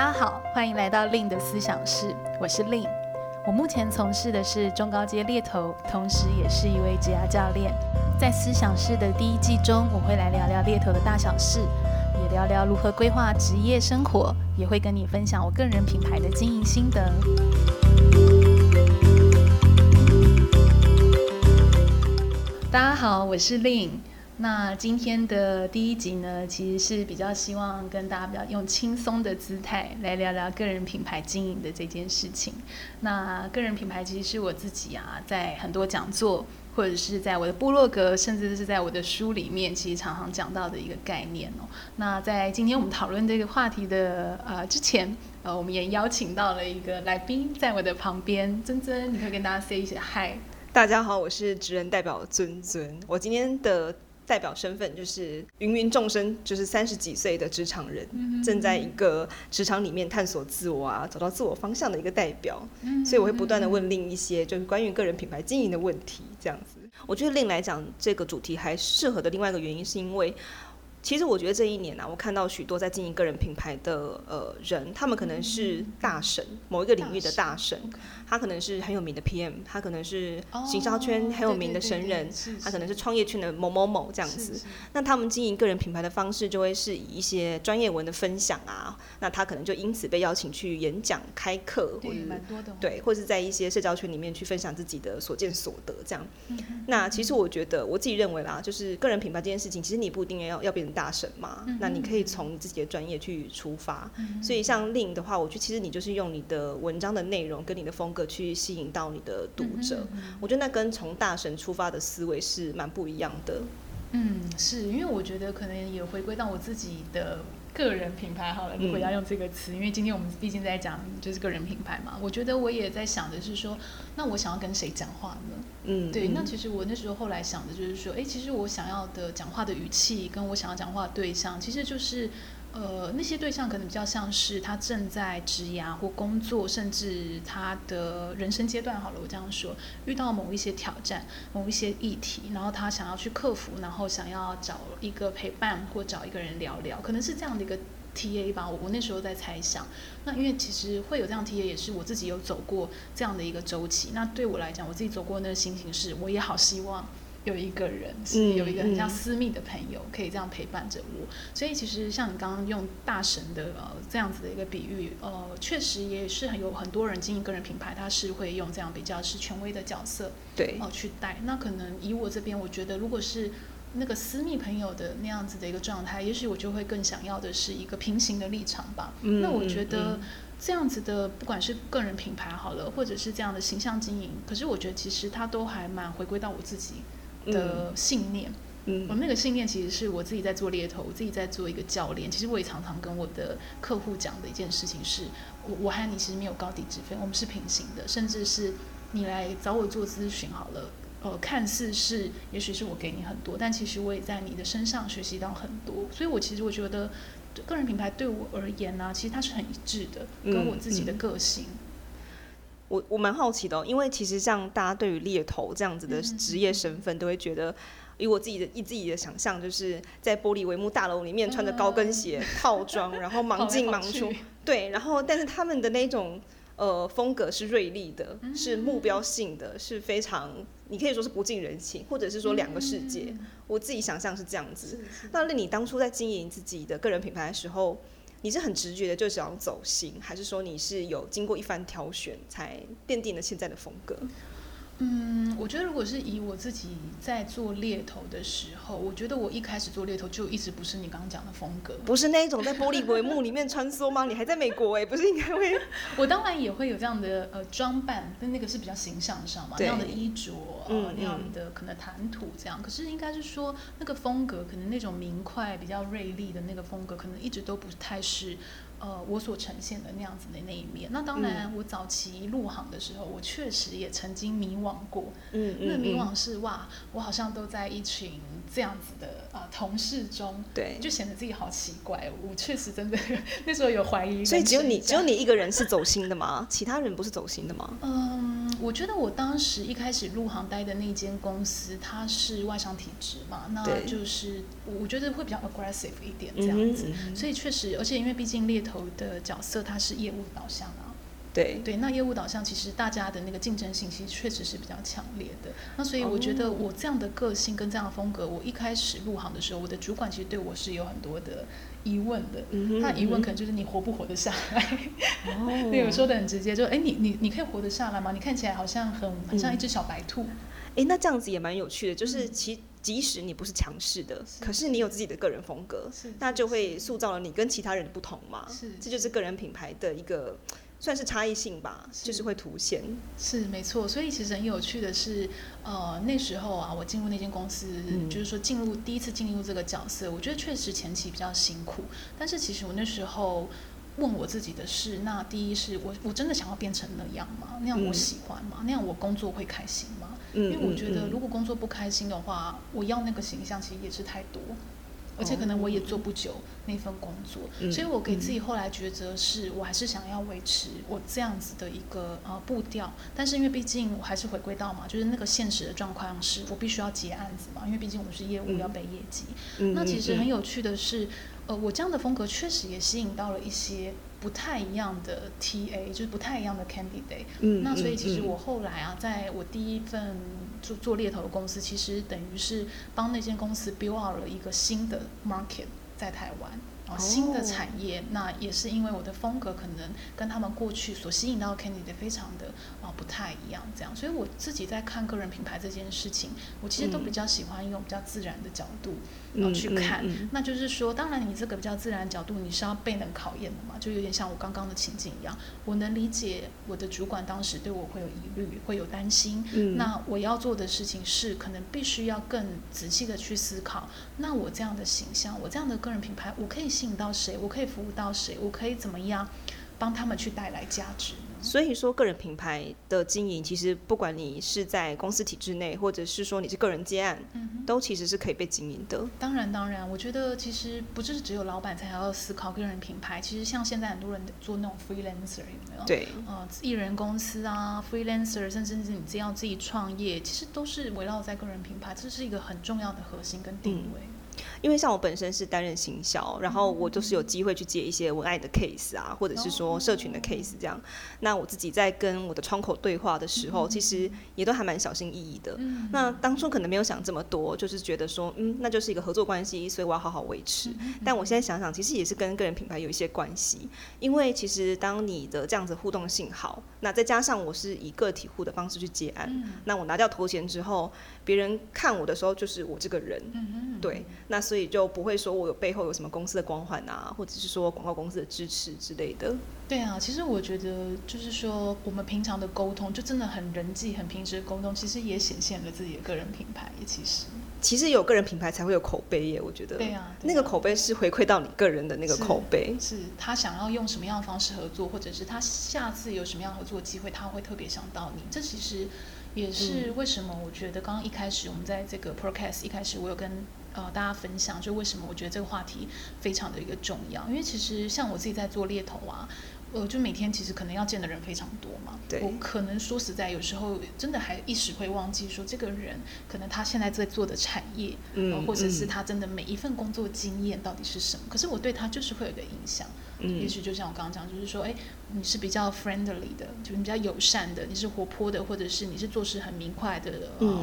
大家好，欢迎来到令的思想室，我是令。我目前从事的是中高阶猎头，同时也是一位职涯教练。在思想室的第一季中，我会来聊聊猎头的大小事，也聊聊如何规划职业生活，也会跟你分享我个人品牌的经营心得。大家好，我是令。那今天的第一集呢，其实是比较希望跟大家比较用轻松的姿态来聊聊个人品牌经营的这件事情。那个人品牌其实是我自己啊，在很多讲座或者是在我的部落格，甚至是在我的书里面，其实常常讲到的一个概念哦。那在今天我们讨论这个话题的呃之前，呃，我们也邀请到了一个来宾在我的旁边，尊尊，你可以跟大家 say 一些嗨。大家好，我是职人代表尊尊，我今天的。代表身份就是芸芸众生，就是三十几岁的职场人，正在一个职场里面探索自我啊，找到自我方向的一个代表。所以我会不断的问 Lin 一些就是关于个人品牌经营的问题，这样子。我觉得 Lin 来讲这个主题还适合的另外一个原因，是因为。其实我觉得这一年呢、啊，我看到许多在经营个人品牌的呃人，他们可能是大神，某一个领域的大神，他可能是很有名的 PM，他可能是行销圈很有名的神人，他可能是创业圈的某某某这样子。那他们经营个人品牌的方式，就会是以一些专业文的分享啊，那他可能就因此被邀请去演讲、开课，或者对，或是在一些社交圈里面去分享自己的所见所得这样。那其实我觉得我自己认为啦，就是个人品牌这件事情，其实你不一定要要变成大神嘛，那你可以从你自己的专业去出发。所以像 Lin 的话，我觉得其实你就是用你的文章的内容跟你的风格去吸引到你的读者。我觉得那跟从大神出发的思维是蛮不一样的。嗯，是因为我觉得可能也回归到我自己的。个人品牌好了，如果要用这个词，嗯，因为今天我们毕竟在讲就是个人品牌嘛，我觉得我也在想的是说，那我想要跟谁讲话呢？嗯，对，那其实我那时候后来想的就是说，哎，其实我想要的讲话的语气，跟我想要讲话的对象，其实就是。呃，那些对象可能比较像是他正在职涯或工作，甚至他的人生阶段。好了，我这样说，遇到某一些挑战、某一些议题，然后他想要去克服，然后想要找一个陪伴或找一个人聊聊，可能是这样的一个 TA 吧。我我那时候在猜想，那因为其实会有这样 TA，也是我自己有走过这样的一个周期。那对我来讲，我自己走过那个心情是，我也好希望。有一个人是有一个很像私密的朋友，可以这样陪伴着我。所以其实像你刚刚用大神的呃这样子的一个比喻，呃，确实也是很有很多人经营个人品牌，他是会用这样比较是权威的角色对哦去带。那可能以我这边，我觉得如果是那个私密朋友的那样子的一个状态，也许我就会更想要的是一个平行的立场吧。那我觉得这样子的，不管是个人品牌好了，或者是这样的形象经营，可是我觉得其实它都还蛮回归到我自己。的信念，嗯，我那个信念其实是我自己在做猎头，我自己在做一个教练。其实我也常常跟我的客户讲的一件事情是，我我和你其实没有高低之分，我们是平行的，甚至是你来找我做咨询好了，呃，看似是也许是我给你很多，但其实我也在你的身上学习到很多。所以我其实我觉得个人品牌对我而言呢，啊，其实它是很一致的，跟我自己的个性。我我蛮好奇的哦，因为其实像大家对于猎头这样子的职业身份，都会觉得，以我自己的以自己的想象，就是在玻璃帷幕大楼里面穿着高跟鞋套装，然后忙进忙出，对，然后但是他们的那种呃风格是锐利的，是目标性的，是非常你可以说是不近人情，或者是说两个世界。我自己想象是这样子。那那你当初在经营自己的个人品牌的时候，你是很直觉的就想要走心，还是说你是有经过一番挑选才奠定了现在的风格？嗯，我觉得如果是以我自己在做猎头的时候，我觉得我一开始做猎头就一直不是你刚刚讲的风格，不是那一种在玻璃帷幕里面穿梭吗？你还在美国哎、欸，不是应该会？我当然也会有这样的呃装扮，但那个是比较形象上嘛，那样的衣着，呃，那样的可能谈吐这样。可是应该是说那个风格，可能那种明快、比较锐利的那个风格，可能一直都不太是。呃，我所呈现的那样子的那一面，那当然，我早期入行的时候，我确实也曾经迷惘过。嗯嗯。那迷惘是哇，我好像都在一群这样子的啊、呃、同事中，对，就显得自己好奇怪。我确实真的 那时候有怀疑。所以只有你，只有你一个人是走心的吗？其他人不是走心的吗？嗯，我觉得我当时一开始入行待的那间公司，它是外商体制嘛，那就是我觉得会比较 aggressive 一点这样子，嗯、所以确实，而且因为毕竟猎头的角色它是业务导向啊。对对，那业务导向其实大家的那个竞争性其实确实是比较强烈的。那所以我觉得我这样的个性跟这样的风格，我一开始入行的时候，我的主管其实对我是有很多的疑问的。嗯、他的疑问可能就是你活不活得下来？哦，对，我说的很直接，就哎，你你你可以活得下来吗？你看起来好像很很像一只小白兔。哎、嗯，那这样子也蛮有趣的，就是其即使你不是强势的，是可是你有自己的个人风格，那就会塑造了你跟其他人的不同嘛。是，这就是个人品牌的一个。算是差异性吧，是就是会凸显。是没错，所以其实很有趣的是，呃，那时候啊，我进入那间公司，嗯、就是说进入第一次进入这个角色，我觉得确实前期比较辛苦。但是其实我那时候问我自己的是，那第一是我我真的想要变成那样吗？那样我喜欢吗？嗯、那样我工作会开心吗？嗯、因为我觉得如果工作不开心的话，我要那个形象其实也是太多。而且可能我也做不久那份工作，嗯、所以我给自己后来抉择是，我还是想要维持我这样子的一个呃步调。但是因为毕竟我还是回归到嘛，就是那个现实的状况是我必须要结案子嘛，因为毕竟我是业务要背业绩。嗯、那其实很有趣的是，呃，我这样的风格确实也吸引到了一些。不太一样的 TA，就是不太一样的 candidate。嗯，那所以其实我后来啊，在我第一份做做猎头的公司，其实等于是帮那间公司 build out 了一个新的 market 在台湾。新的产业，那也是因为我的风格可能跟他们过去所吸引到的 candidate 非常的啊不太一样，这样，所以我自己在看个人品牌这件事情，我其实都比较喜欢用比较自然的角度啊去看。嗯嗯嗯、那就是说，当然你这个比较自然的角度，你是要被人考验的嘛，就有点像我刚刚的情景一样。我能理解我的主管当时对我会有疑虑，会有担心。嗯、那我要做的事情是，可能必须要更仔细的去思考，那我这样的形象，我这样的个人品牌，我可以。吸引到谁？我可以服务到谁？我可以怎么样帮他们去带来价值？所以说，个人品牌的经营，其实不管你是在公司体制内，或者是说你是个人接案，嗯、都其实是可以被经营的。当然，当然，我觉得其实不是只有老板才要思考个人品牌。其实像现在很多人做那种 freelancer，有没有？对，呃，艺人公司啊，freelancer，甚至是你这样自己创业，其实都是围绕在个人品牌，这是一个很重要的核心跟定位。嗯因为像我本身是担任行销，然后我就是有机会去接一些文案的 case 啊，或者是说社群的 case 这样。那我自己在跟我的窗口对话的时候，其实也都还蛮小心翼翼的。那当初可能没有想这么多，就是觉得说，嗯，那就是一个合作关系，所以我要好好维持。但我现在想想，其实也是跟个人品牌有一些关系，因为其实当你的这样子互动性好，那再加上我是以个体户的方式去接案，那我拿掉头衔之后，别人看我的时候就是我这个人，对，那。所以就不会说我有背后有什么公司的光环啊，或者是说广告公司的支持之类的。对啊，其实我觉得就是说我们平常的沟通就真的很人际、很平时的沟通，其实也显现了自己的个人品牌。也其实，其实有个人品牌才会有口碑耶。我觉得，对啊，对啊，那个口碑是回馈到你个人的那个口碑，是，是他想要用什么样的方式合作，或者是他下次有什么样的合作机会，他会特别想到你。这其实也是为什么我觉得刚刚一开始我们在这个 podcast 一开始我有跟。呃，大家分享就为什么我觉得这个话题非常的一个重要，因为其实像我自己在做猎头啊，呃，就每天其实可能要见的人非常多嘛，对。我可能说实在有时候真的还一时会忘记说这个人可能他现在在做的产业，嗯，呃、或者是他真的每一份工作经验到底是什么，嗯、可是我对他就是会有个印象。嗯，也许就像我刚刚讲，就是说，哎，你是比较 friendly 的，就是比较友善的，你是活泼的，或者是你是做事很明快的，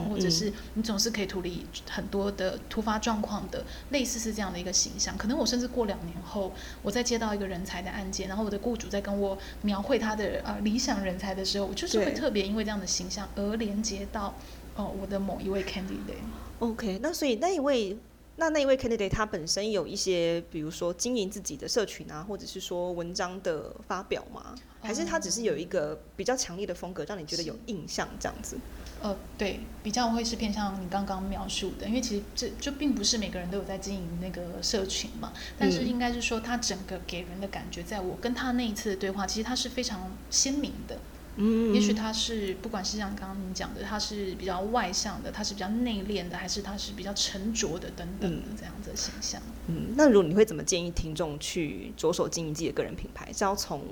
或者是你总是可以处理很多的突发状况的，类似是这样的一个形象。可能我甚至过两年后，我再接到一个人才的案件，然后我的雇主在跟我描绘他的呃理想人才的时候，我就是会特别因为这样的形象而连接到哦、呃、我的某一位 candidate。OK，那所以那一位。那那一位 candidate 他本身有一些，比如说经营自己的社群啊，或者是说文章的发表吗？还是他只是有一个比较强烈的风格，让你觉得有印象这样子？呃，对，比较会是偏向你刚刚描述的，因为其实这就并不是每个人都有在经营那个社群嘛，但是应该是说他整个给人的感觉，在我跟他那一次的对话，其实他是非常鲜明的。嗯，也许他是不管是像刚刚你讲的，他是比较外向的，他是比较内敛的，还是他是比较沉着的等等的这样子的形象。嗯，那如果你会怎么建议听众去着手经营自己的个人品牌？是要从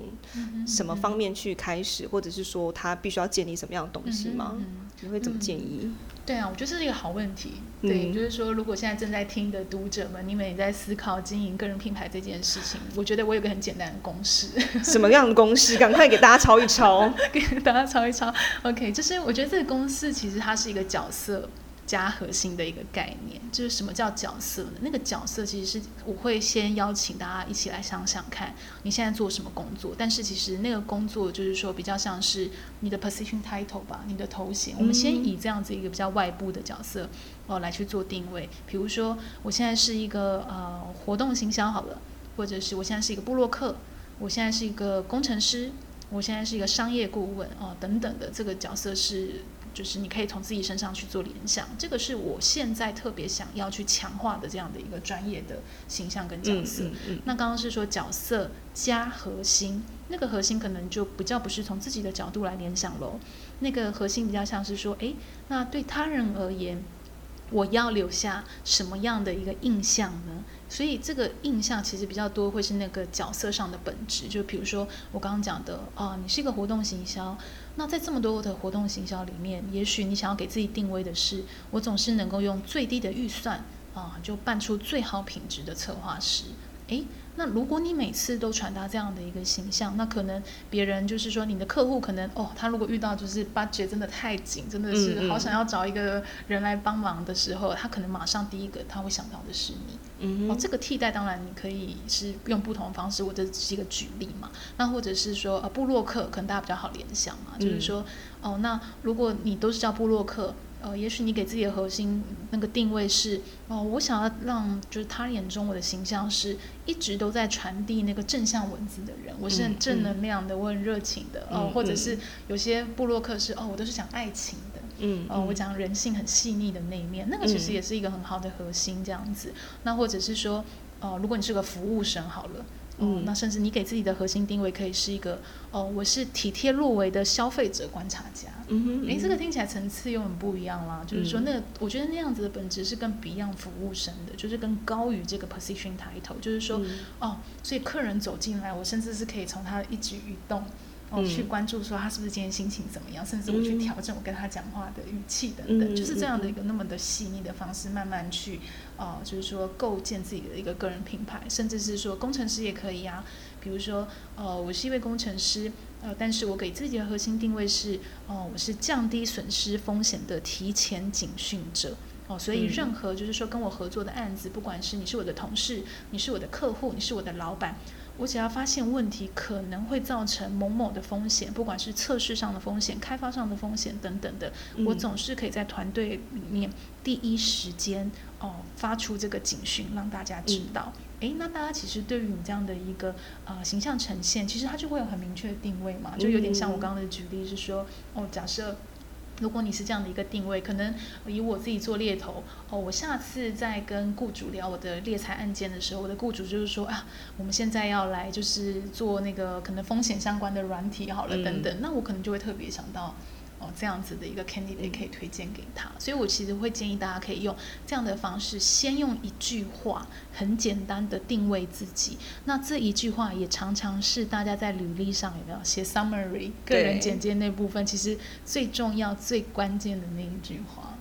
什么方面去开始，或者是说他必须要建立什么样的东西吗？嗯，你会怎么建议？嗯对啊，我觉得这是一个好问题。对，嗯、就是说，如果现在正在听的读者们，你们也在思考经营个人品牌这件事情，我觉得我有个很简单的公式。什么样的公式？赶快给大家抄一抄，给大家抄一抄。OK，就是我觉得这个公式其实它是一个角色。加核心的一个概念，就是什么叫角色呢？那个角色其实是我会先邀请大家一起来想想看，你现在做什么工作？但是其实那个工作就是说比较像是你的 position title 吧，你的头衔。我们先以这样子一个比较外部的角色哦来去做定位。比如说，我现在是一个呃活动行销好了，或者是我现在是一个部落客，我现在是一个工程师，我现在是一个商业顾问哦等等的这个角色是。就是你可以从自己身上去做联想，这个是我现在特别想要去强化的这样的一个专业的形象跟角色。嗯嗯嗯、那刚刚是说角色加核心，那个核心可能就比较不是从自己的角度来联想喽。那个核心比较像是说，诶，那对他人而言，我要留下什么样的一个印象呢？所以这个印象其实比较多会是那个角色上的本质，就比如说我刚刚讲的啊，你是一个活动行销。那在这么多的活动行销里面，也许你想要给自己定位的是，我总是能够用最低的预算啊，就办出最好品质的策划师。诶，那如果你每次都传达这样的一个形象，那可能别人就是说你的客户可能哦，他如果遇到就是 budget 真的太紧，真的是好想要找一个人来帮忙的时候，他可能马上第一个他会想到的是你。嗯，哦，这个替代当然你可以是用不同的方式，我这是一个举例嘛。那或者是说呃，布洛克可能大家比较好联想嘛，就是说哦，那如果你都是叫部落客。呃，也许你给自己的核心那个定位是，哦，我想要让就是他眼中我的形象是一直都在传递那个正向文字的人，我是很正能量的，嗯、我很热情的，哦，或者是有些部落客是，哦，我都是讲爱情的，嗯，哦，我讲人性很细腻的那一面，那个其实也是一个很好的核心这样子。那或者是说，哦，如果你是个服务生好了。哦，那甚至你给自己的核心定位可以是一个哦，我是体贴入微的消费者观察家。嗯哼，诶，这个听起来层次又很不一样啦。就是说，那个我觉得那样子的本质是更 Beyond 服务生的，就是更高于这个 position title。就是说，哦，所以客人走进来，我甚至是可以从他的一举一动。哦，去关注说他是不是今天心情怎么样，甚至我去调整我跟他讲话的语气等等，就是这样的一个那么的细腻的方式，慢慢去，呃，就是说构建自己的一个个人品牌，甚至是说工程师也可以呀、啊。比如说，呃，我是一位工程师，呃，但是我给自己的核心定位是，哦、呃，我是降低损失风险的提前警讯者。哦，所以任何就是说跟我合作的案子，不管是你是我的同事，你是我的客户，你是我的老板。我只要发现问题可能会造成某某的风险，不管是测试上的风险、开发上的风险等等的，嗯、我总是可以在团队里面第一时间哦发出这个警讯，让大家知道。诶、嗯，那大家其实对于你这样的一个呃形象呈现，其实它就会有很明确的定位嘛，就有点像我刚刚的举例是说，哦，假设。如果你是这样的一个定位，可能以我自己做猎头哦，我下次在跟雇主聊我的猎才案件的时候，我的雇主就是说啊，我们现在要来就是做那个可能风险相关的软体好了等等，嗯、那我可能就会特别想到。哦，这样子的一个 candidate 可以推荐给他，所以我其实会建议大家可以用这样的方式，先用一句话很简单的定位自己。那这一句话也常常是大家在履历上有没有写 summary 个人简介那部分，其实最重要、最关键的那一句话。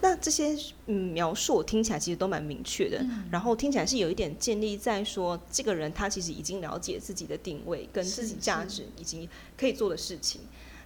那这些嗯描述我听起来其实都蛮明确的，嗯、然后听起来是有一点建立在说，这个人他其实已经了解自己的定位跟自己价值以及可以做的事情。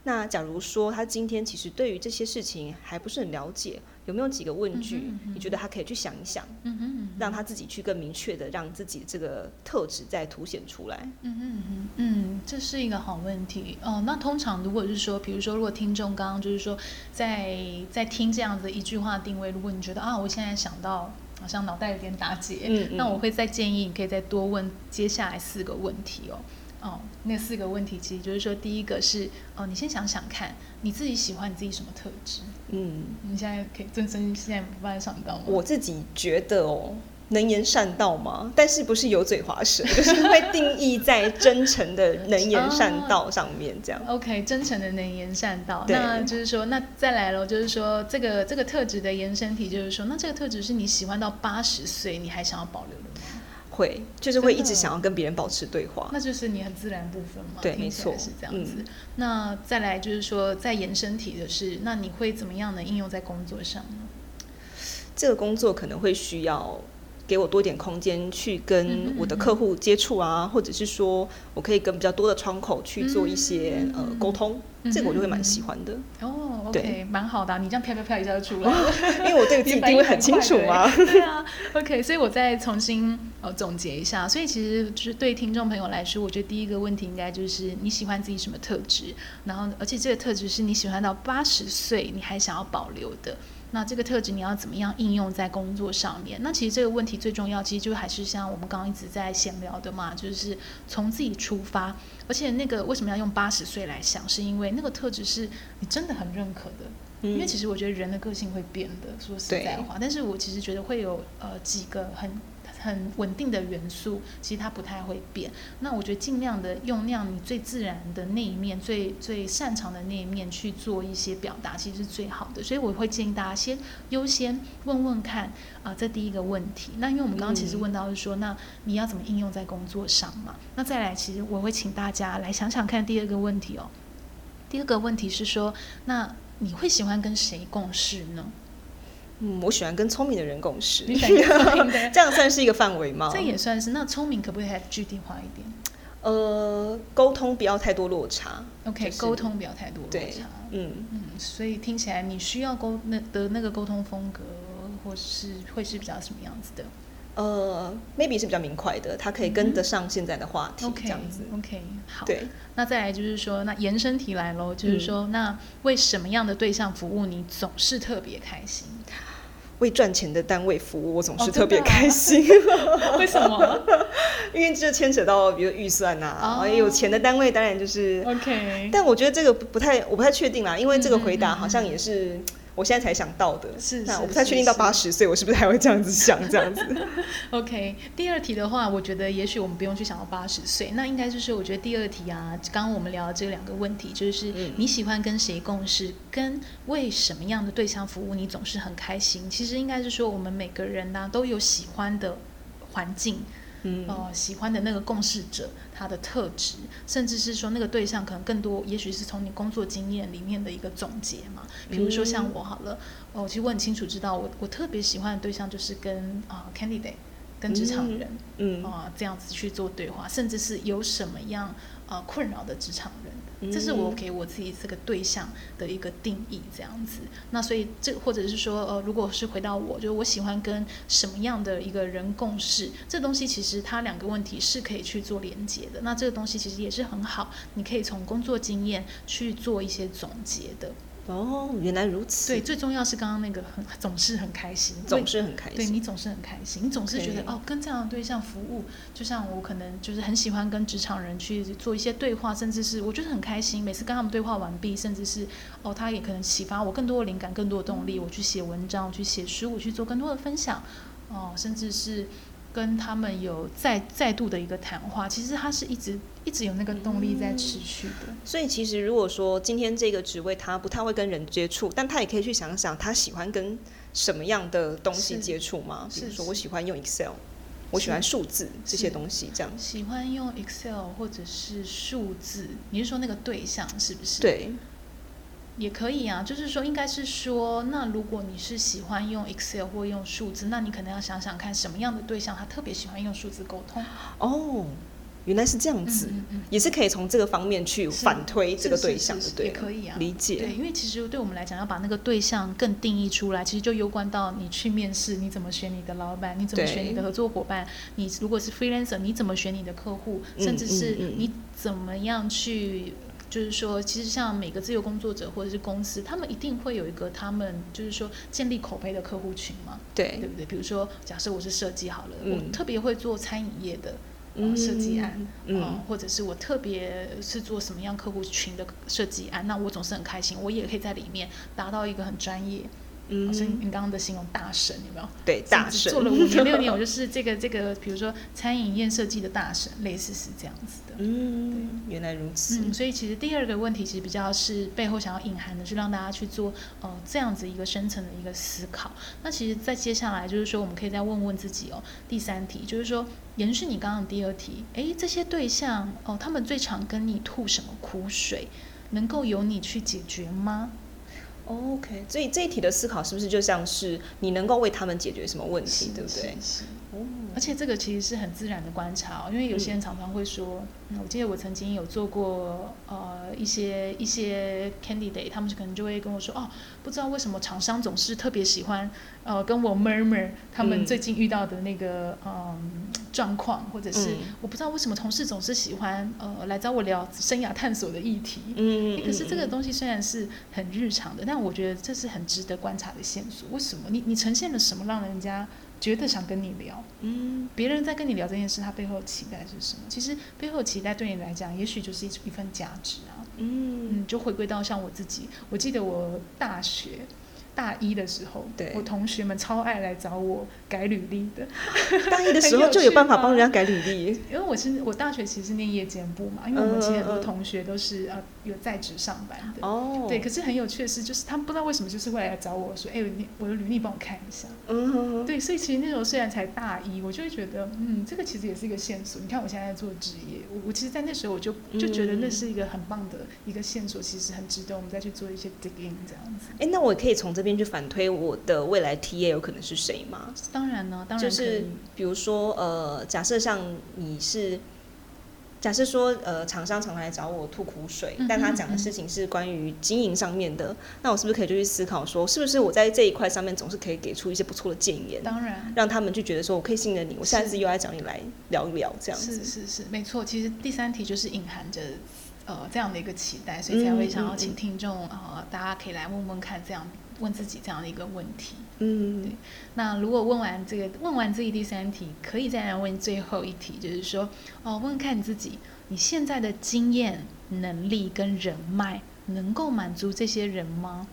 那假如说他今天其实对于这些事情还不是很了解，有没有几个问句？嗯嗯、你觉得他可以去想一想，嗯嗯嗯、让他自己去更明确的让自己这个特质再凸显出来。嗯嗯嗯嗯，这是一个好问题哦。那通常如果是说，比如说如果听众刚刚就是说在在听这样子一句话定位，如果你觉得啊，我现在想到好像脑袋有点打结，嗯嗯、那我会再建议你可以再多问接下来四个问题哦。哦，那四个问题其实就是说，第一个是哦，你先想想看，你自己喜欢你自己什么特质？嗯，你现在可以真真现在不办想到吗？我自己觉得哦，能言善道吗？但是不是油嘴滑舌，就是会定义在真诚的能言善道上面这样。哦、OK，真诚的能言善道，那就是说，那再来喽，就是说这个这个特质的延伸题，就是说，那这个特质是你喜欢到八十岁，你还想要保留的吗？会，就是会一直想要跟别人保持对话，那就是你很自然部分嘛。对，没错，是这样子。嗯、那再来就是说，在延伸体的是，那你会怎么样的应用在工作上呢？这个工作可能会需要给我多点空间去跟我的客户接触啊，嗯嗯嗯，或者是说我可以跟比较多的窗口去做一些、嗯、呃沟通，嗯、这个我就会蛮喜欢的。哦，OK，蛮好的、啊，你这样飘飘飘一下就出来了，因为我对 自己定位很清楚嘛。对啊，OK，所以我再重新呃总结一下，所以其实就是对听众朋友来说，我觉得第一个问题应该就是你喜欢自己什么特质，然后而且这个特质是你喜欢到八十岁你还想要保留的。那这个特质你要怎么样应用在工作上面？那其实这个问题最重要，其实就还是像我们刚刚一直在闲聊的嘛，就是从自己出发。而且那个为什么要用八十岁来想？是因为那个特质是你真的很认可的。嗯。因为其实我觉得人的个性会变的，说实在话。但是我其实觉得会有呃几个很。很稳定的元素，其实它不太会变。那我觉得尽量的用那样你最自然的那一面，最最擅长的那一面去做一些表达，其实是最好的。所以我会建议大家先优先问问看啊、呃，这第一个问题。那因为我们刚刚其实问到是说，嗯、那你要怎么应用在工作上嘛？那再来，其实我会请大家来想想看第二个问题哦。第二个问题是说，那你会喜欢跟谁共事呢？嗯，我喜欢跟聪明的人共事。你喜欢聪明的，这样算是一个范围吗？这也算是。那聪明可不可以还具体化一点？呃，沟通不要太多落差。OK，沟、就是、通不要太多落差。嗯嗯，所以听起来你需要沟那的那个沟通风格，或是会是比较什么样子的？呃，maybe 是比较明快的，他可以跟得上现在的话题，嗯、这样子。OK，, okay 好。对，那再来就是说，那延伸题来喽，就是说，嗯、那为什么样的对象服务你总是特别开心？为赚钱的单位服务，我总是特别开心。哦、为什么？因为这牵扯到比如预算呐、啊哦，有钱的单位当然就是 OK。但我觉得这个不太，我不太确定啦，因为这个回答好像也是。我现在才想到的，是，那我不太确定到八十岁，我是不是还会这样子想这样子？OK，第二题的话，我觉得也许我们不用去想到八十岁，那应该就是我觉得第二题啊，刚刚我们聊的这两个问题，就是你喜欢跟谁共事，嗯、跟为什么样的对象服务你总是很开心。其实应该是说，我们每个人呢、啊、都有喜欢的环境。嗯，呃，喜欢的那个共事者，他的特质，甚至是说那个对象，可能更多，也许是从你工作经验里面的一个总结嘛。比如说像我好了，哦，其实我很清楚知道我，我我特别喜欢的对象就是跟啊、呃、candidate，跟职场人，嗯啊、呃、这样子去做对话，甚至是有什么样啊、呃、困扰的职场人。这是我给我自己这个对象的一个定义，这样子。那所以这或者是说，呃，如果是回到我，就是我喜欢跟什么样的一个人共事，这东西其实它两个问题是可以去做连接的。那这个东西其实也是很好，你可以从工作经验去做一些总结的。哦，原来如此。对，最重要是刚刚那个很总是很开心，总是很开心。对，你总是很开心，你总是觉得哦，跟这样的对象服务，就像我可能就是很喜欢跟职场人去做一些对话，甚至是我觉得很开心，每次跟他们对话完毕，甚至是哦，他也可能启发我更多的灵感、更多的动力，我去写文章、我去写书、我去做更多的分享，哦，甚至是。跟他们有再再度的一个谈话，其实他是一直一直有那个动力在持续的。嗯，所以其实如果说今天这个职位他不太会跟人接触，但他也可以去想想他喜欢跟什么样的东西接触吗？比如说我喜欢用 Excel，我喜欢数字这些东西，这样。喜欢用 Excel 或者是数字，你是说那个对象是不是？对。也可以啊，就是说，应该是说，那如果你是喜欢用 Excel 或用数字，那你可能要想想看，什么样的对象他特别喜欢用数字沟通。哦，原来是这样子，嗯嗯嗯，也是可以从这个方面去反推这个对象，的对？也可以啊，理解。对，因为其实对我们来讲，要把那个对象更定义出来，其实就攸关到你去面试，你怎么选你的老板，你怎么选你的合作伙伴，你如果是 freelancer，你怎么选你的客户，甚至是你怎么样去。就是说，其实像每个自由工作者或者是公司，他们一定会有一个他们就是说建立口碑的客户群嘛，对对不对？比如说，假设我是设计好了，嗯、我特别会做餐饮业的设计案，嗯，嗯或者是我特别是做什么样客户群的设计案，那我总是很开心，我也可以在里面达到一个很专业。嗯，老师，你刚刚的形容大神有没有？对，大神做了五年六年，我就是这个这个，比如说餐饮业设计的大神，类似是这样子的。嗯，原来如此。嗯，所以其实第二个问题其实比较是背后想要隐含的，是让大家去做呃这样子一个深层的一个思考。那其实再接下来就是说，我们可以再问问自己哦，第三题就是说，延续你刚刚的第二题，诶，这些对象哦，他们最常跟你吐什么苦水，能够由你去解决吗？OK，所以这一题的思考是不是就像是你能够为他们解决什么问题，对不对？是，是。哦，而且这个其实是很自然的观察哦，因为有些人常常会说，嗯，我记得我曾经有做过呃一些一些 candidate，他们可能就会跟我说，哦，不知道为什么厂商总是特别喜欢呃跟我 murmur 他们最近遇到的那个嗯状况，或者是我不知道为什么同事总是喜欢呃来找我聊生涯探索的议题，嗯，可是这个东西虽然是很日常的，但我觉得这是很值得观察的线索。为什么？你你呈现了什么让人家？觉得想跟你聊，嗯，别人在跟你聊这件事，他背后的期待是什么？其实背后的期待对你来讲，也许就是一一份价值啊，嗯，嗯，就回归到像我自己，我记得我大学。大一的时候，对，我同学们超爱来找我改履历的。大一的时候就有办法帮人家改履历，因为我是我大学其实是念夜间部嘛，因为我们其实很多同学都是呃有在职上班的。哦。对，可是很有趣的是，就是他们不知道为什么就是会来找我说，哎、欸，我的履历帮我看一下。嗯。对，所以其实那时候虽然才大一，我就会觉得，嗯，这个其实也是一个线索。你看我现在在做职业，我我其实，在那时候我就就觉得那是一个很棒的一个线索，其实很值得我们再去做一些 digging 这样子。哎、欸，那我可以从这边去反推我的未来 TA 有可能是谁吗？当然呢，当然就是比如说呃，假设像你是，假设说呃，厂商常来找我吐苦水，嗯、但他讲的事情是关于经营上面的，嗯、那我是不是可以就去思考说，是不是我在这一块上面总是可以给出一些不错的建言？当然，让他们就觉得说我可以信任你，我下次又来找你来聊一聊这样子。是是是，没错。其实第三题就是隐含着。呃，这样的一个期待，所以才会想要请听众、嗯嗯、呃，大家可以来问问看，这样问自己这样的一个问题。嗯，对。那如果问完这个，问完这一第三题，可以再来问最后一题，就是说，哦、问看你自己，你现在的经验、能力跟人脉，能够满足这些人吗？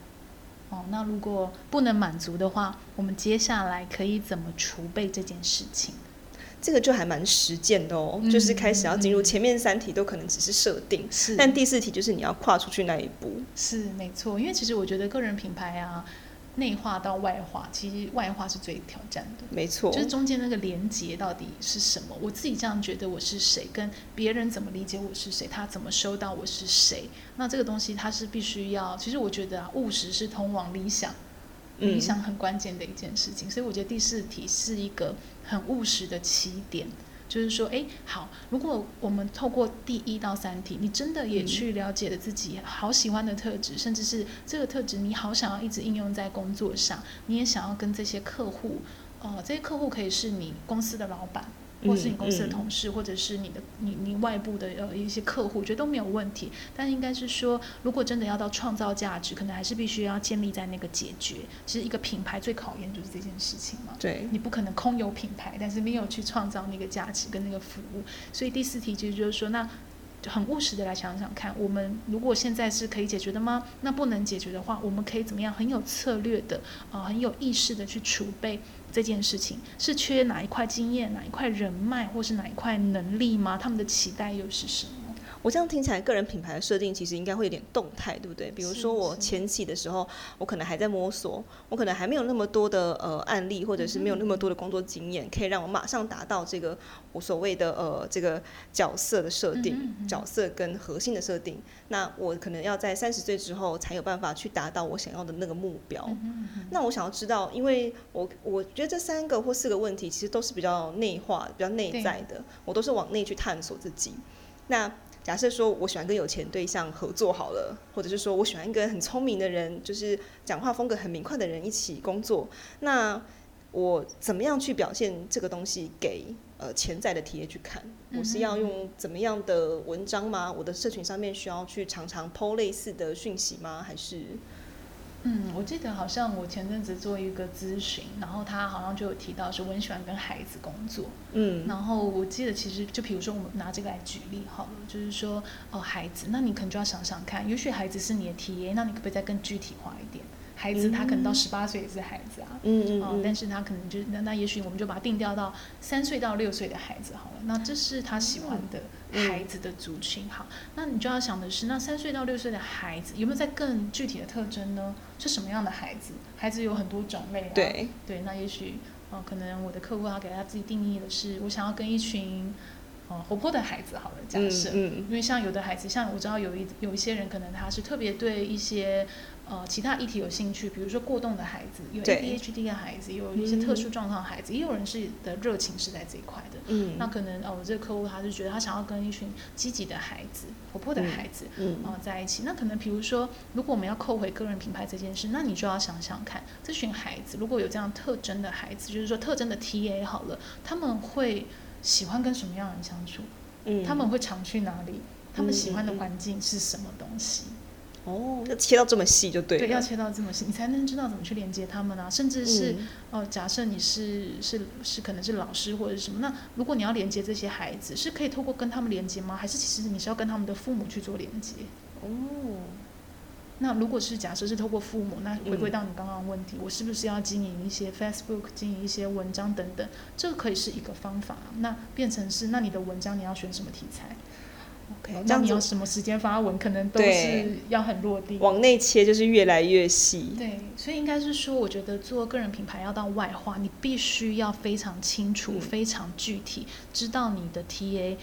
哦，那如果不能满足的话，我们接下来可以怎么储备这件事情？这个就还蛮实践的哦，嗯、就是开始要进入前面三题都可能只是设定，是，但第四题就是你要跨出去那一步。是没错，因为其实我觉得个人品牌啊，内化到外化，其实外化是最挑战的。没错，就是中间那个连接到底是什么？我自己这样觉得我是谁，跟别人怎么理解我是谁，他怎么收到我是谁？那这个东西它是必须要，其实我觉得啊，务实是通往理想。理想很关键的一件事情，嗯，所以我觉得第四题是一个很务实的起点，就是说，哎，好，如果我们透过第一到三题，你真的也去了解了自己好喜欢的特质，甚至是这个特质你好想要一直应用在工作上，你也想要跟这些客户，呃，这些客户可以是你公司的老板。或是你公司的同事，嗯嗯、或者是你的你你外部的呃一些客户，我觉得都没有问题。但应该是说，如果真的要到创造价值，可能还是必须要建立在那个解决。其实一个品牌最考验就是这件事情嘛。对。你不可能空有品牌，但是没有去创造那个价值跟那个服务。所以第四题其实就是说，那很务实的来想想看，我们如果现在是可以解决的吗？那不能解决的话，我们可以怎么样很有策略的啊、很有意识的去储备。这件事情是缺哪一块经验、哪一块人脉，或是哪一块能力吗？他们的期待又是什么？我这样听起来，个人品牌的设定其实应该会有点动态，对不对？比如说我前期的时候，我可能还在摸索，我可能还没有那么多的呃案例，或者是没有那么多的工作经验，可以让我马上达到这个我所谓的呃这个角色的设定、角色跟核心的设定。那我可能要在三十岁之后才有办法去达到我想要的那个目标。那我想要知道，因为我我觉得这三个或四个问题其实都是比较内化、比较内在的，我都是往内去探索自己。那假设说我喜欢跟有钱对象合作好了，或者是说我喜欢一个很聪明的人，就是讲话风格很明快的人一起工作，那我怎么样去表现这个东西给呃潜在的 TA 去看？我是要用怎么样的文章吗？我的社群上面需要去常常 po 类似的讯息吗？还是？嗯，我记得好像我前阵子做一个咨询，然后他好像就有提到说我很喜欢跟孩子工作。嗯，然后我记得其实就比如说我们拿这个来举例好了，就是说哦孩子，那你可能就要想想看，也许孩子是你的 TA，那你可不可以再更具体化一点？孩子他可能到十八岁也是孩子啊，嗯嗯，嗯，但是他可能就那那也许我们就把它定调到三岁到六岁的孩子好了，那这是他喜欢的孩子的族群。好，那你就要想的是，那三岁到六岁的孩子有没有在更具体的特征呢？是什么样的孩子？孩子有很多种类啊，对对，那也许。哦，可能我的客户他给他自己定义的是，我想要跟一群，呃，活泼的孩子好了，假设，嗯，嗯，因为像有的孩子，像我知道有一有一些人，可能他是特别对一些呃其他议题有兴趣，比如说过动的孩子，有 ADHD 的孩子，有一些特殊状况的孩子，嗯，也有人是的热情是在这一块的，嗯，那可能哦，我这个客户他是觉得他想要跟一群积极的孩子、活泼的孩子，嗯，呃，在一起，那可能比如说，如果我们要扣回个人品牌这件事，那你就要想想看，这群孩子如果有这样特征的孩子，就是说特征的 TA 好了，他们会。喜欢跟什么样的人相处？嗯，他们会常去哪里？他们喜欢的环境是什么东西？哦，要切到这么细就对了。对，要切到这么细，你才能知道怎么去连接他们啊。甚至是、嗯、哦，假设你是是是可能是老师或者是什么，那如果你要连接这些孩子，是可以透过跟他们连接吗？还是其实你是要跟他们的父母去做连接？哦。那如果是假设是透过父母，那回归到你刚刚的问题，嗯，我是不是要经营一些 Facebook，经营一些文章等等？这个可以是一个方法。那变成是，那你的文章你要选什么题材？OK，那你要什么时间发文，可能都是要很落地。往内切就是越来越细。对，所以应该是说，我觉得做个人品牌要到外化，你必须要非常清楚，嗯，非常具体，知道你的 TA。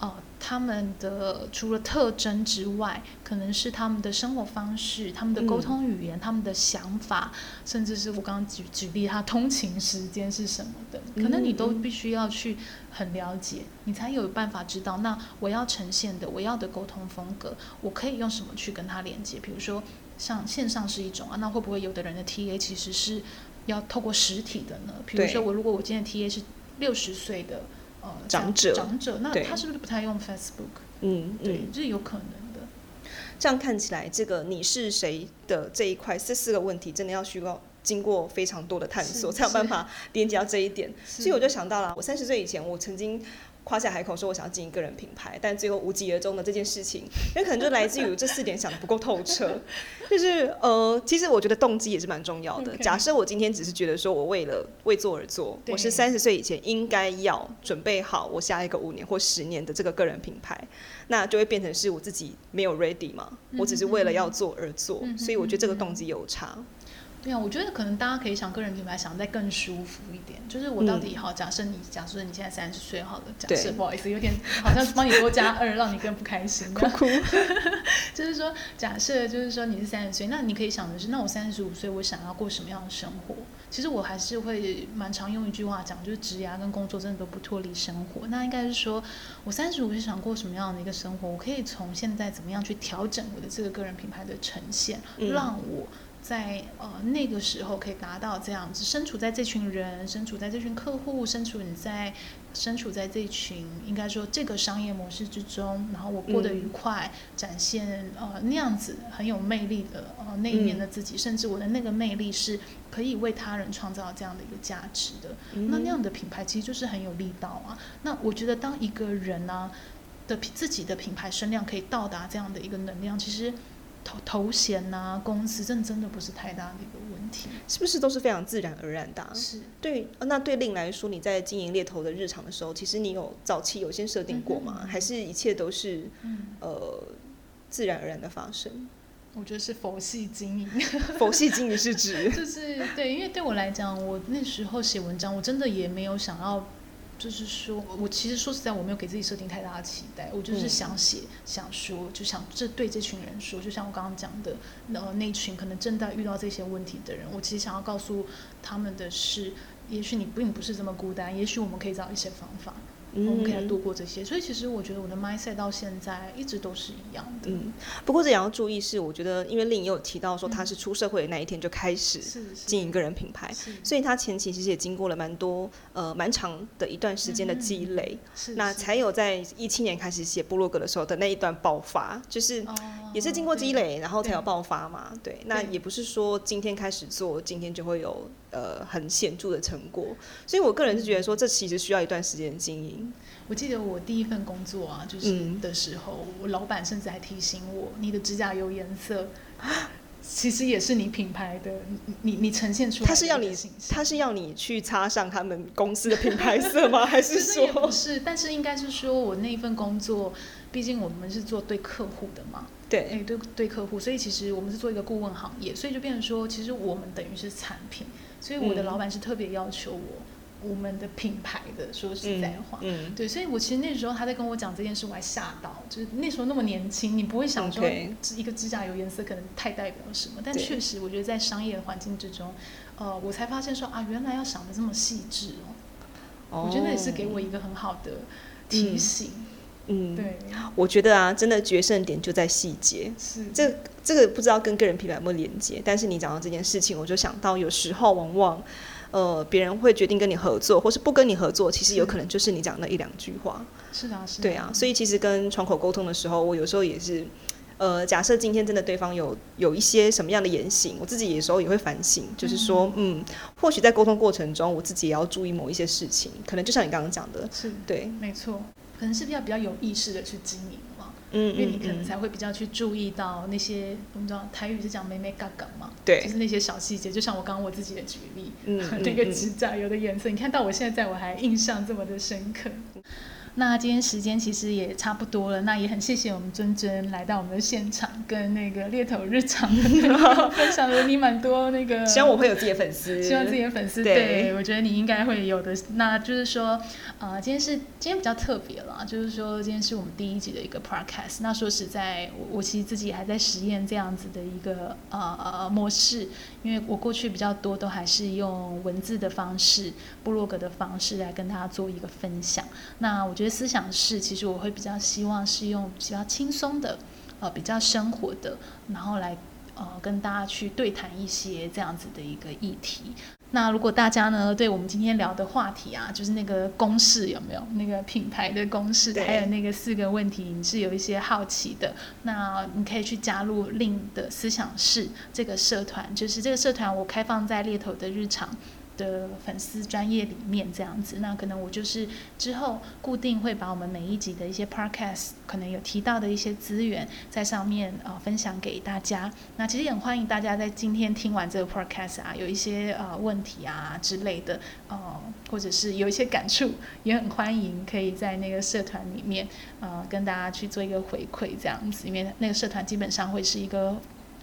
哦，他们的除了特征之外，可能是他们的生活方式、他们的沟通语言、嗯、他们的想法，甚至是我刚刚举举例，他通勤时间是什么的，可能你都必须要去很了解，你才有办法知道。那我要呈现的，我要的沟通风格，我可以用什么去跟他连接？比如说，像线上是一种啊，那会不会有的人的 TA 其实是要透过实体的呢？比如说，我如果我今天 TA 是六十岁的。长者，长者，那他是不是不太用 Facebook？嗯，对，这是有可能的。这样看起来，这个你是谁的这一块，这四个问题真的要需要经过非常多的探索，才有办法连接到这一点。所以我就想到了，我三十岁以前，我曾经。夸下海口说我想要经营个人品牌，但最后无疾而终的这件事情，那可能就来自于这四点想的不够透彻。就是呃，其实我觉得动机也是蛮重要的。假设我今天只是觉得说我为了为做而做，我是三十岁以前应该要准备好我下一个五年或十年的这个个人品牌，那就会变成是我自己没有 ready 嘛，我只是为了要做而做，所以我觉得这个动机有差。对啊，我觉得可能大家可以想个人品牌想再更舒服一点，就是我到底好，假设你假设你现在三十岁好了，假设不好意思，有点好像是帮你多加二，让你更不开心。哭哭。就是说，假设就是说你是三十岁，那你可以想的是，那我三十五岁我想要过什么样的生活？其实我还是会蛮常用一句话讲，就是职涯跟工作真的都不脱离生活。那应该是说我三十五岁想过什么样的一个生活？我可以从现在怎么样去调整我的这个个人品牌的呈现，让我。在呃那个时候可以达到这样子，身处在这群人，身处在这群客户，身处你在身处在这群应该说这个商业模式之中，然后我过得愉快，嗯、展现呃那样子很有魅力的呃那一面的自己，嗯，甚至我的那个魅力是可以为他人创造这样的一个价值的，嗯。那那样的品牌其实就是很有力道啊。那我觉得当一个人呢，啊、的自己的品牌声量可以到达这样的一个能量，其实。头头衔呐、啊，公司这真的不是太大的一个问题，是不是都是非常自然而然的、啊？是对。那对 Lin 来说，你在经营猎头的日常的时候，其实你有早期有先设定过吗、嗯？还是一切都是、嗯、呃自然而然的发生？我觉得是佛系经营。佛系经营是指？就是对，因为对我来讲，我那时候写文章，我真的也没有想要。就是说，我其实说实在，我没有给自己设定太大的期待，我就是想写、嗯、想说，就想这对这群人说，就像我刚刚讲的，呃，那群可能正在遇到这些问题的人，我其实想要告诉他们的是，也许你并不是这么孤单，也许我们可以找一些方法。我们可以度过这些，所以其实我觉得我的 mindset 到现在一直都是一样的。嗯，不过这也要注意是，我觉得因为 Lin 也有提到说他是出社会的那一天就开始经营个人品牌，所以他前期其实也经过了蛮多呃蛮长的一段时间的积累，嗯，那才有在一七年开始写部落格的时候的那一段爆发，就是也是经过积累，然后才有爆发嘛。对，那也不是说今天开始做，今天就会有。呃，很显著的成果，所以我个人是觉得说，这其实需要一段时间经营。我记得我第一份工作啊，就是的时候，嗯、我老板甚至还提醒我，你的指甲油颜色 其实也是你品牌的，你你你呈现出来的，他是要你，他是要你去插上他们公司的品牌色吗？还是说？不是，但是应该是说我那一份工作，毕竟我们是做对客户的嘛。对，哎，对对客户，所以其实我们是做一个顾问行业，所以就变成说，其实我们等于是产品，所以我的老板是特别要求我。嗯我们的品牌的，说实在话，嗯，嗯。对，所以我其实那时候他在跟我讲这件事，我还吓到，就是那时候那么年轻，你不会想说一个指甲油颜色可能太代表什么，但确实我觉得在商业环境之中，呃，我才发现说啊，原来要想的这么细致哦，哦，我觉得那也是给我一个很好的提醒，嗯，对，我觉得啊，真的决胜点就在细节，是。这这个不知道跟个人品牌有没有连接，但是你讲到这件事情，我就想到有时候往往。呃，别人会决定跟你合作，或是不跟你合作，其实有可能就是你讲那一两句话。是啊，是。对啊，所以其实跟窗口沟通的时候，我有时候也是，呃，假设今天真的对方有有一些什么样的言行，我自己有时候也会反省，就是说，嗯，嗯，或许在沟通过程中，我自己也要注意某一些事情，可能就像你刚刚讲的，是。对，没错，可能是比较比较有意识的去经营。嗯，因为你可能才会比较去注意到那些，我们知道台语是讲美美嘎嘎嘛，对，就是那些小细节，就像我刚刚我自己的举例，嗯，那个指甲油的颜色，你看到我现在在我还印象这么的深刻。那今天时间其实也差不多了，那也很谢谢我们尊尊来到我们的现场，跟那个猎头日常分享了你蛮多那个。希望我会有自己的粉丝，希望自己的粉丝，对，对我觉得你应该会有的。那就是说，呃，今天是今天比较特别了，就是说今天是我们第一集的一个 podcast。那说实在，我我其实自己还在实验这样子的一个呃呃模式，因为我过去比较多都还是用文字的方式、部落格的方式来跟大家做一个分享。那我觉得。思想是，其实我会比较希望是用比较轻松的，呃，比较生活的，然后来呃跟大家去对谈一些这样子的一个议题。那如果大家呢对我们今天聊的话题啊，就是那个公式有没有？那个品牌的公式，还有那个四个问题，你是有一些好奇的，那你可以去加入 Lin 的思想室这个社团，就是这个社团我开放在猎头的日常的粉丝专页里面这样子，那可能我就是之后固定会把我们每一集的一些 podcast 可能有提到的一些资源在上面啊、分享给大家。那其实也很欢迎大家在今天听完这个 podcast 啊，有一些呃问题啊之类的，呃，或者是有一些感触，也很欢迎可以在那个社团里面呃跟大家去做一个回馈这样子，因为那个社团基本上会是一个。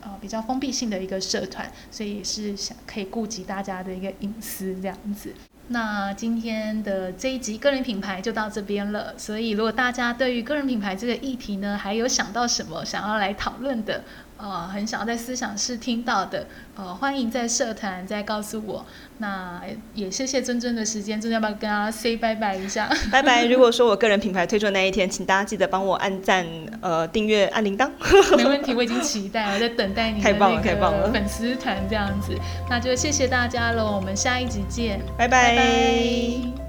呃，比较封闭性的一个社团，所以是想可以顾及大家的一个隐私这样子。那今天的这一集个人品牌就到这边了。所以如果大家对于个人品牌这个议题呢，还有想到什么想要来讨论的？呃，很想要在思想室听到的，呃，欢迎在社团再告诉我。那也谢谢尊尊的时间，尊尊要不要跟大家 say 拜拜一下？拜拜。如果说我个人品牌推出的那一天，请大家记得帮我按赞、呃订阅、按铃铛。没问题，我已经期待了，在等待你的那个粉丝团这样子。那就谢谢大家喽，我们下一集见，拜拜。拜拜。